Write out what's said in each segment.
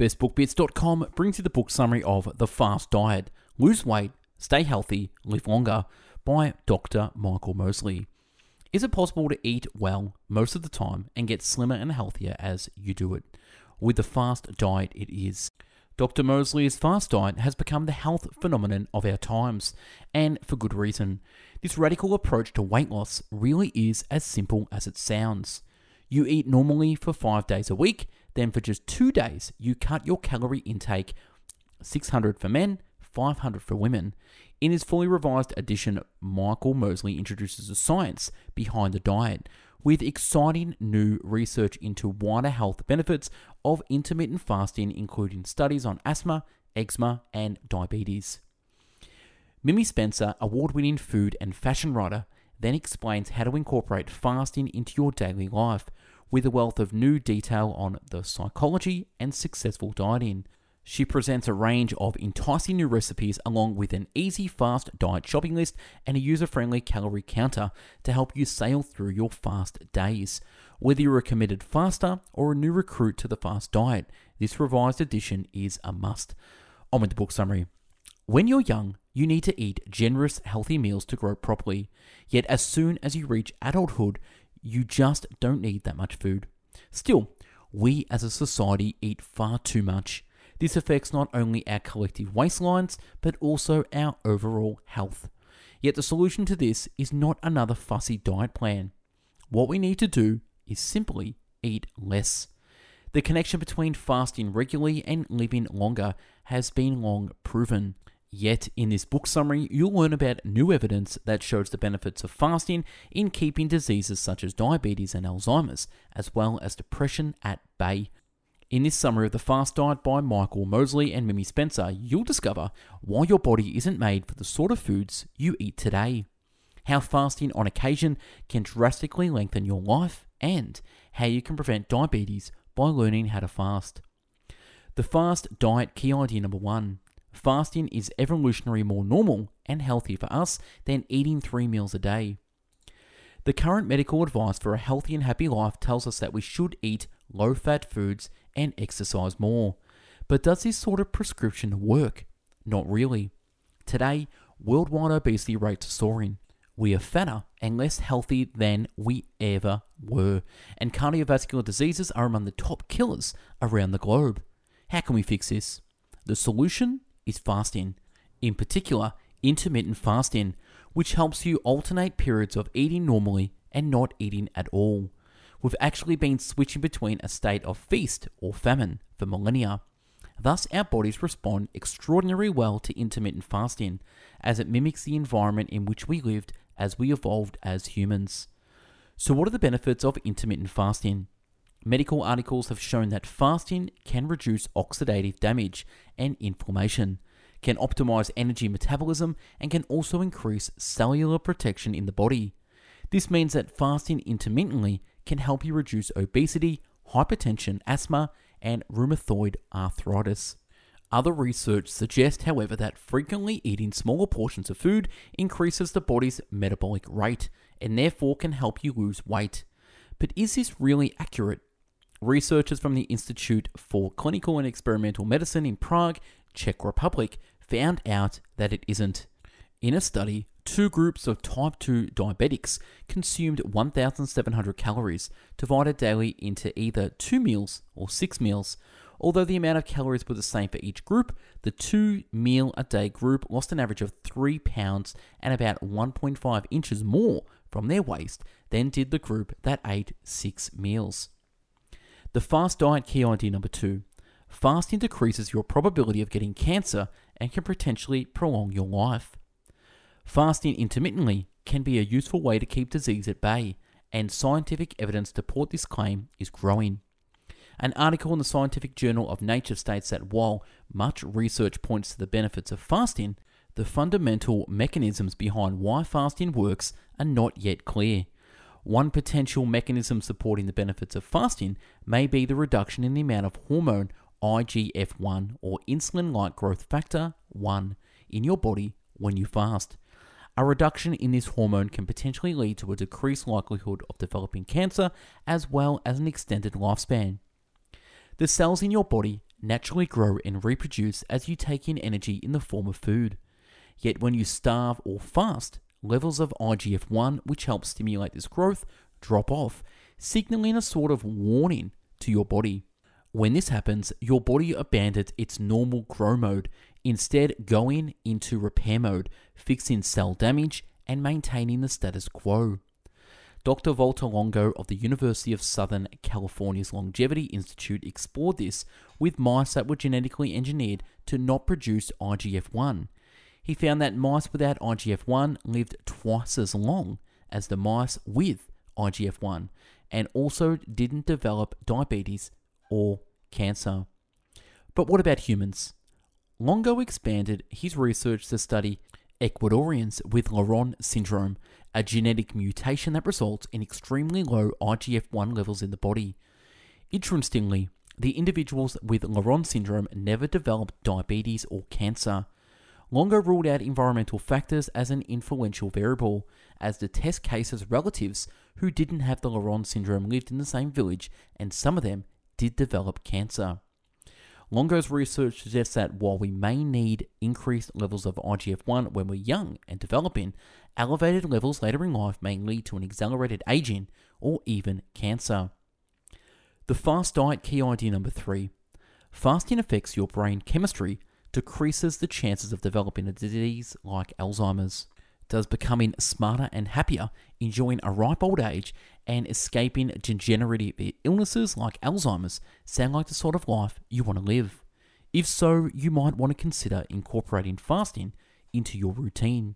BestBookBits.com brings you the book summary of The Fast Diet Lose Weight, Stay Healthy, Live Longer by Dr. Michael Mosley. Is it possible to eat well most of the time and get slimmer and healthier as you do it? With the fast diet, it is. Dr. Mosley's fast diet has become the health phenomenon of our times, and for good reason. This radical approach to weight loss really is as simple as it sounds. You eat normally for five days a week, then for just two days, you cut your calorie intake 600 for men, 500 for women. In his fully revised edition, Michael Mosley introduces the science behind the diet with exciting new research into wider health benefits of intermittent fasting, including studies on asthma, eczema, and diabetes. Mimi Spencer, award winning food and fashion writer, then explains how to incorporate fasting into your daily life with a wealth of new detail on the psychology and successful dieting. She presents a range of enticing new recipes along with an easy, fast diet shopping list and a user friendly calorie counter to help you sail through your fast days. Whether you're a committed faster or a new recruit to the fast diet, this revised edition is a must. On with the book summary. When you're young, you need to eat generous, healthy meals to grow properly. Yet, as soon as you reach adulthood, you just don't need that much food. Still, we as a society eat far too much. This affects not only our collective waistlines, but also our overall health. Yet the solution to this is not another fussy diet plan. What we need to do is simply eat less. The connection between fasting regularly and living longer has been long proven. Yet, in this book summary, you'll learn about new evidence that shows the benefits of fasting in keeping diseases such as diabetes and Alzheimer's, as well as depression, at bay. In this summary of the fast diet by Michael Mosley and Mimi Spencer, you'll discover why your body isn't made for the sort of foods you eat today, how fasting on occasion can drastically lengthen your life, and how you can prevent diabetes by learning how to fast. The fast diet key idea number one fasting is evolutionary more normal and healthy for us than eating three meals a day. The current medical advice for a healthy and happy life tells us that we should eat low fat foods and exercise more. But does this sort of prescription work? Not really. Today, worldwide obesity rates are soaring. We are fatter and less healthy than we ever were, and cardiovascular diseases are among the top killers around the globe. How can we fix this? The solution is fasting, in particular, intermittent fasting, which helps you alternate periods of eating normally and not eating at all. We've actually been switching between a state of feast or famine for millennia. Thus, our bodies respond extraordinarily well to intermittent fasting, as it mimics the environment in which we lived as we evolved as humans. So, what are the benefits of intermittent fasting? Medical articles have shown that fasting can reduce oxidative damage and inflammation, can optimize energy metabolism, and can also increase cellular protection in the body. This means that fasting intermittently can help you reduce obesity, hypertension, asthma, and rheumatoid arthritis. Other research suggests, however, that frequently eating smaller portions of food increases the body's metabolic rate and therefore can help you lose weight. But is this really accurate? Researchers from the Institute for Clinical and Experimental Medicine in Prague, Czech Republic, found out that it isn't. In a study, two groups of type 2 diabetics consumed 1,700 calories, divided daily into either two meals or six meals. Although the amount of calories were the same for each group, the two meal a day group lost an average of 3 pounds and about 1.5 inches more from their waist than did the group that ate six meals. The fast diet key idea number two fasting decreases your probability of getting cancer and can potentially prolong your life. Fasting intermittently can be a useful way to keep disease at bay, and scientific evidence to support this claim is growing. An article in the Scientific Journal of Nature states that while much research points to the benefits of fasting, the fundamental mechanisms behind why fasting works are not yet clear. One potential mechanism supporting the benefits of fasting may be the reduction in the amount of hormone IGF 1 or insulin like growth factor 1 in your body when you fast. A reduction in this hormone can potentially lead to a decreased likelihood of developing cancer as well as an extended lifespan. The cells in your body naturally grow and reproduce as you take in energy in the form of food. Yet when you starve or fast, levels of IGF 1, which helps stimulate this growth, drop off, signaling a sort of warning to your body. When this happens, your body abandons its normal grow mode, instead, going into repair mode, fixing cell damage and maintaining the status quo. Dr. Walter Longo of the University of Southern California's Longevity Institute explored this with mice that were genetically engineered to not produce IGF 1. He found that mice without IGF 1 lived twice as long as the mice with IGF 1 and also didn't develop diabetes or cancer. But what about humans? Longo expanded his research to study Ecuadorians with Laron syndrome, a genetic mutation that results in extremely low IGF 1 levels in the body. Interestingly, the individuals with Laron syndrome never developed diabetes or cancer. Longo ruled out environmental factors as an influential variable, as the test cases' relatives who didn't have the Laron syndrome lived in the same village, and some of them did develop cancer. Longo's research suggests that while we may need increased levels of IGF 1 when we're young and developing, elevated levels later in life may lead to an accelerated aging or even cancer. The fast diet key idea number three fasting affects your brain chemistry, decreases the chances of developing a disease like Alzheimer's. Does becoming smarter and happier, enjoying a ripe old age, and escaping degenerative illnesses like Alzheimer's sound like the sort of life you want to live? If so, you might want to consider incorporating fasting into your routine.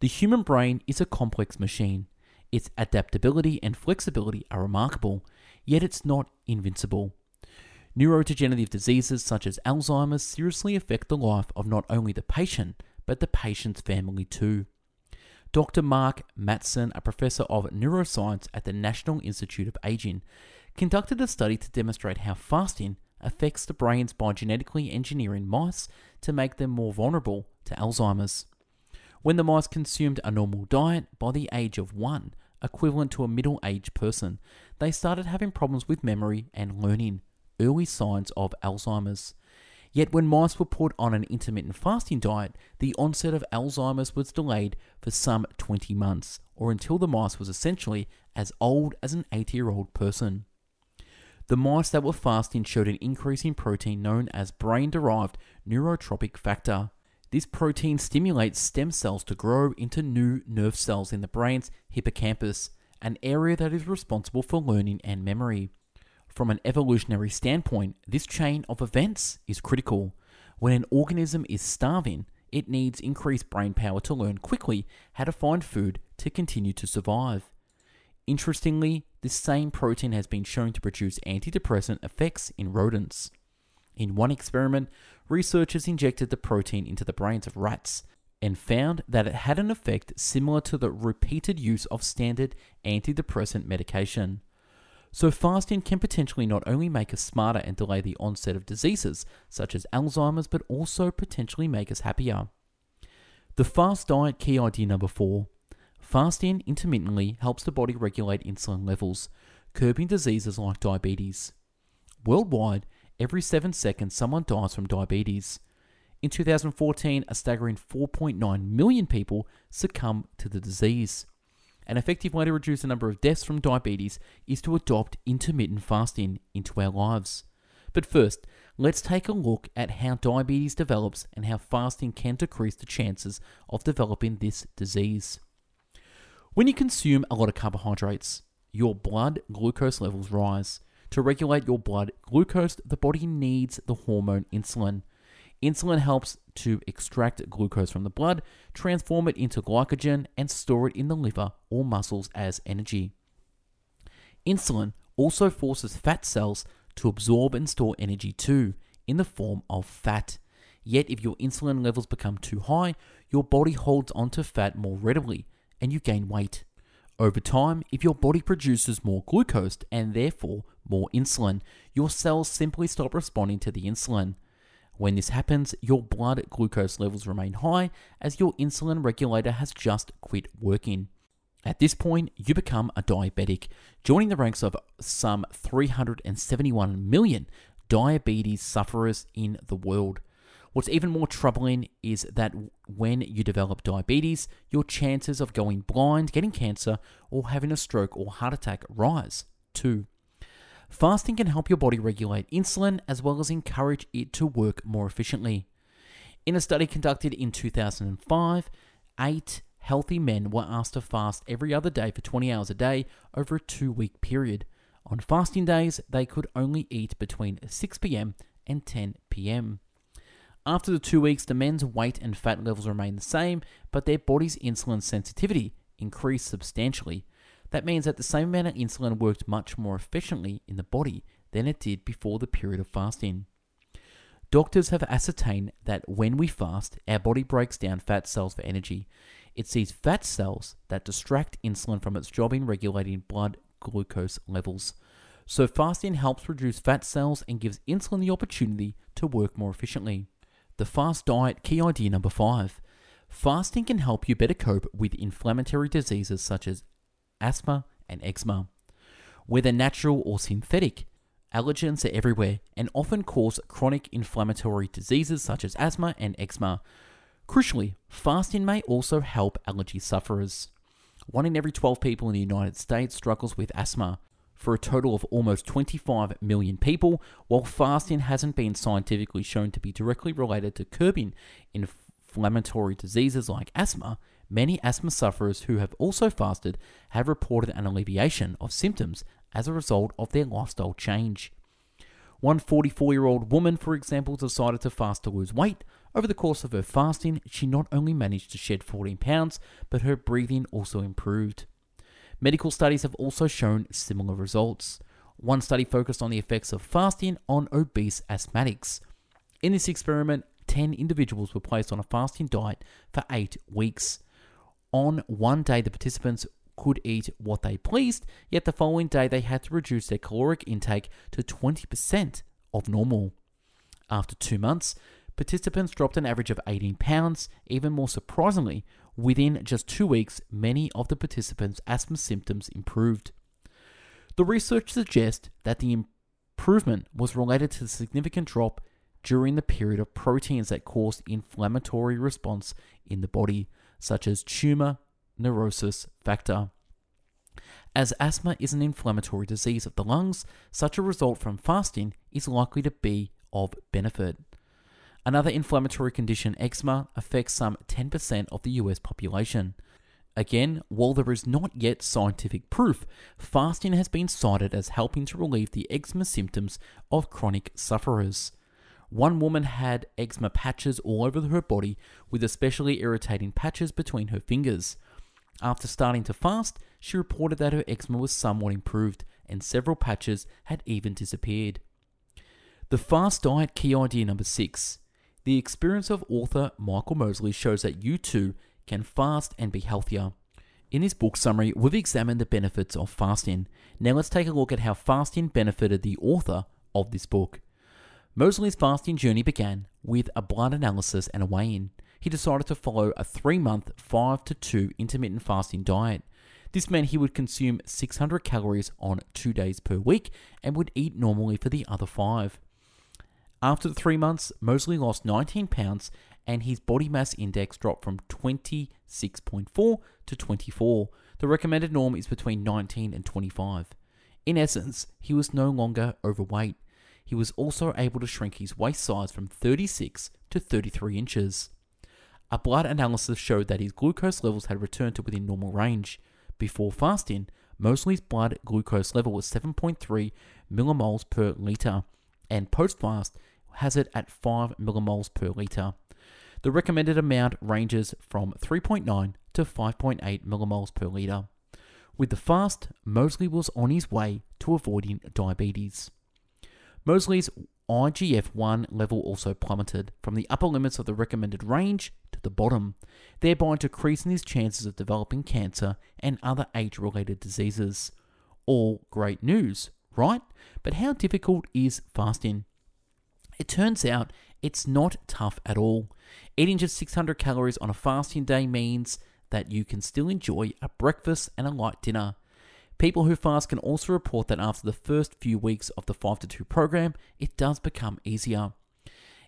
The human brain is a complex machine. Its adaptability and flexibility are remarkable, yet it's not invincible. Neurodegenerative diseases such as Alzheimer's seriously affect the life of not only the patient, but the patient's family too. Dr. Mark Mattson, a professor of neuroscience at the National Institute of Aging, conducted a study to demonstrate how fasting affects the brains by genetically engineering mice to make them more vulnerable to Alzheimer's. When the mice consumed a normal diet by the age of one, equivalent to a middle aged person, they started having problems with memory and learning, early signs of Alzheimer's. Yet, when mice were put on an intermittent fasting diet, the onset of Alzheimer's was delayed for some 20 months, or until the mice was essentially as old as an 80 year old person. The mice that were fasting showed an increase in protein known as brain derived neurotrophic factor. This protein stimulates stem cells to grow into new nerve cells in the brain's hippocampus, an area that is responsible for learning and memory. From an evolutionary standpoint, this chain of events is critical. When an organism is starving, it needs increased brain power to learn quickly how to find food to continue to survive. Interestingly, this same protein has been shown to produce antidepressant effects in rodents. In one experiment, researchers injected the protein into the brains of rats and found that it had an effect similar to the repeated use of standard antidepressant medication. So, fasting can potentially not only make us smarter and delay the onset of diseases such as Alzheimer's, but also potentially make us happier. The fast diet key idea number four fasting intermittently helps the body regulate insulin levels, curbing diseases like diabetes. Worldwide, every seven seconds, someone dies from diabetes. In 2014, a staggering 4.9 million people succumbed to the disease. An effective way to reduce the number of deaths from diabetes is to adopt intermittent fasting into our lives. But first, let's take a look at how diabetes develops and how fasting can decrease the chances of developing this disease. When you consume a lot of carbohydrates, your blood glucose levels rise. To regulate your blood glucose, the body needs the hormone insulin. Insulin helps to extract glucose from the blood, transform it into glycogen, and store it in the liver or muscles as energy. Insulin also forces fat cells to absorb and store energy too, in the form of fat. Yet, if your insulin levels become too high, your body holds onto fat more readily and you gain weight. Over time, if your body produces more glucose and therefore more insulin, your cells simply stop responding to the insulin. When this happens, your blood glucose levels remain high as your insulin regulator has just quit working. At this point, you become a diabetic, joining the ranks of some 371 million diabetes sufferers in the world. What's even more troubling is that when you develop diabetes, your chances of going blind, getting cancer, or having a stroke or heart attack rise too. Fasting can help your body regulate insulin as well as encourage it to work more efficiently. In a study conducted in 2005, eight healthy men were asked to fast every other day for 20 hours a day over a two week period. On fasting days, they could only eat between 6 pm and 10 pm. After the two weeks, the men's weight and fat levels remained the same, but their body's insulin sensitivity increased substantially. That means that the same amount of insulin worked much more efficiently in the body than it did before the period of fasting. Doctors have ascertained that when we fast, our body breaks down fat cells for energy. It sees fat cells that distract insulin from its job in regulating blood glucose levels. So, fasting helps reduce fat cells and gives insulin the opportunity to work more efficiently. The fast diet key idea number five fasting can help you better cope with inflammatory diseases such as asthma and eczema. Whether natural or synthetic, allergens are everywhere and often cause chronic inflammatory diseases such as asthma and eczema. Crucially, fasting may also help allergy sufferers. One in every 12 people in the United States struggles with asthma, for a total of almost 25 million people, while fasting hasn't been scientifically shown to be directly related to curbing inflammatory diseases like asthma, many asthma sufferers who have also fasted have reported an alleviation of symptoms as a result of their lifestyle change. One 44 year old woman, for example, decided to fast to lose weight. Over the course of her fasting, she not only managed to shed 14 pounds, but her breathing also improved. Medical studies have also shown similar results. One study focused on the effects of fasting on obese asthmatics. In this experiment, 10 individuals were placed on a fasting diet for 8 weeks. On one day, the participants could eat what they pleased, yet the following day they had to reduce their caloric intake to 20% of normal. After two months, participants dropped an average of 18 pounds. Even more surprisingly, Within just two weeks, many of the participants' asthma symptoms improved. The research suggests that the improvement was related to the significant drop during the period of proteins that caused inflammatory response in the body, such as tumor necrosis factor. As asthma is an inflammatory disease of the lungs, such a result from fasting is likely to be of benefit. Another inflammatory condition, eczema, affects some 10% of the US population. Again, while there is not yet scientific proof, fasting has been cited as helping to relieve the eczema symptoms of chronic sufferers. One woman had eczema patches all over her body, with especially irritating patches between her fingers. After starting to fast, she reported that her eczema was somewhat improved, and several patches had even disappeared. The fast diet key idea number six the experience of author Michael Mosley shows that you too can fast and be healthier. In his book summary, we've examined the benefits of fasting. Now let's take a look at how fasting benefited the author of this book. Mosley's fasting journey began with a blood analysis and a weigh in. He decided to follow a three month, 5 to 2 intermittent fasting diet. This meant he would consume 600 calories on two days per week and would eat normally for the other five. After the three months, Mosley lost 19 pounds and his body mass index dropped from 26.4 to 24. The recommended norm is between 19 and 25. In essence, he was no longer overweight. He was also able to shrink his waist size from 36 to 33 inches. A blood analysis showed that his glucose levels had returned to within normal range. Before fasting, Mosley's blood glucose level was 7.3 millimoles per liter, and post fast, has it at 5 millimoles per litre. The recommended amount ranges from 3.9 to 5.8 millimoles per litre. With the fast, Mosley was on his way to avoiding diabetes. Mosley's IGF 1 level also plummeted from the upper limits of the recommended range to the bottom, thereby decreasing his chances of developing cancer and other age related diseases. All great news, right? But how difficult is fasting? It turns out it's not tough at all. Eating just 600 calories on a fasting day means that you can still enjoy a breakfast and a light dinner. People who fast can also report that after the first few weeks of the 5 to 2 program, it does become easier.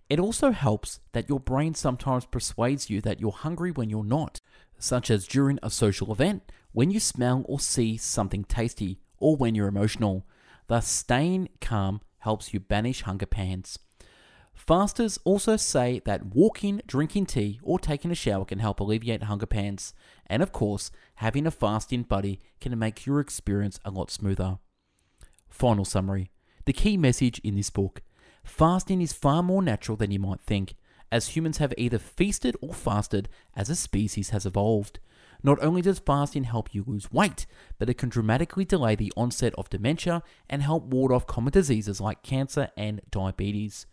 It also helps that your brain sometimes persuades you that you're hungry when you're not, such as during a social event, when you smell or see something tasty, or when you're emotional. Thus, staying calm helps you banish hunger pangs. Fasters also say that walking, drinking tea, or taking a shower can help alleviate hunger pangs. And of course, having a fasting buddy can make your experience a lot smoother. Final summary The key message in this book fasting is far more natural than you might think, as humans have either feasted or fasted as a species has evolved. Not only does fasting help you lose weight, but it can dramatically delay the onset of dementia and help ward off common diseases like cancer and diabetes.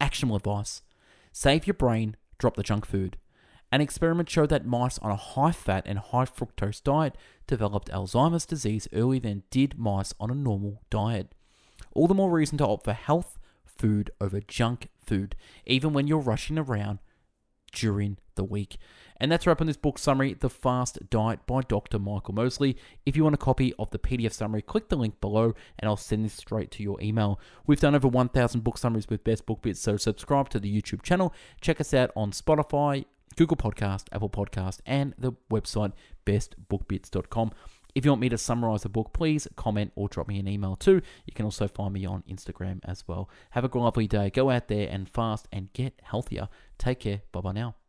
Actionable advice save your brain, drop the junk food. An experiment showed that mice on a high fat and high fructose diet developed Alzheimer's disease earlier than did mice on a normal diet. All the more reason to opt for health food over junk food, even when you're rushing around during the week. And that's wrap on this book summary, The Fast Diet by Dr. Michael Mosley. If you want a copy of the PDF summary, click the link below and I'll send this straight to your email. We've done over 1,000 book summaries with Best Book Bits, so subscribe to the YouTube channel. Check us out on Spotify, Google Podcast, Apple Podcast, and the website bestbookbits.com. If you want me to summarize the book, please comment or drop me an email too. You can also find me on Instagram as well. Have a lovely day. Go out there and fast and get healthier. Take care. Bye bye now.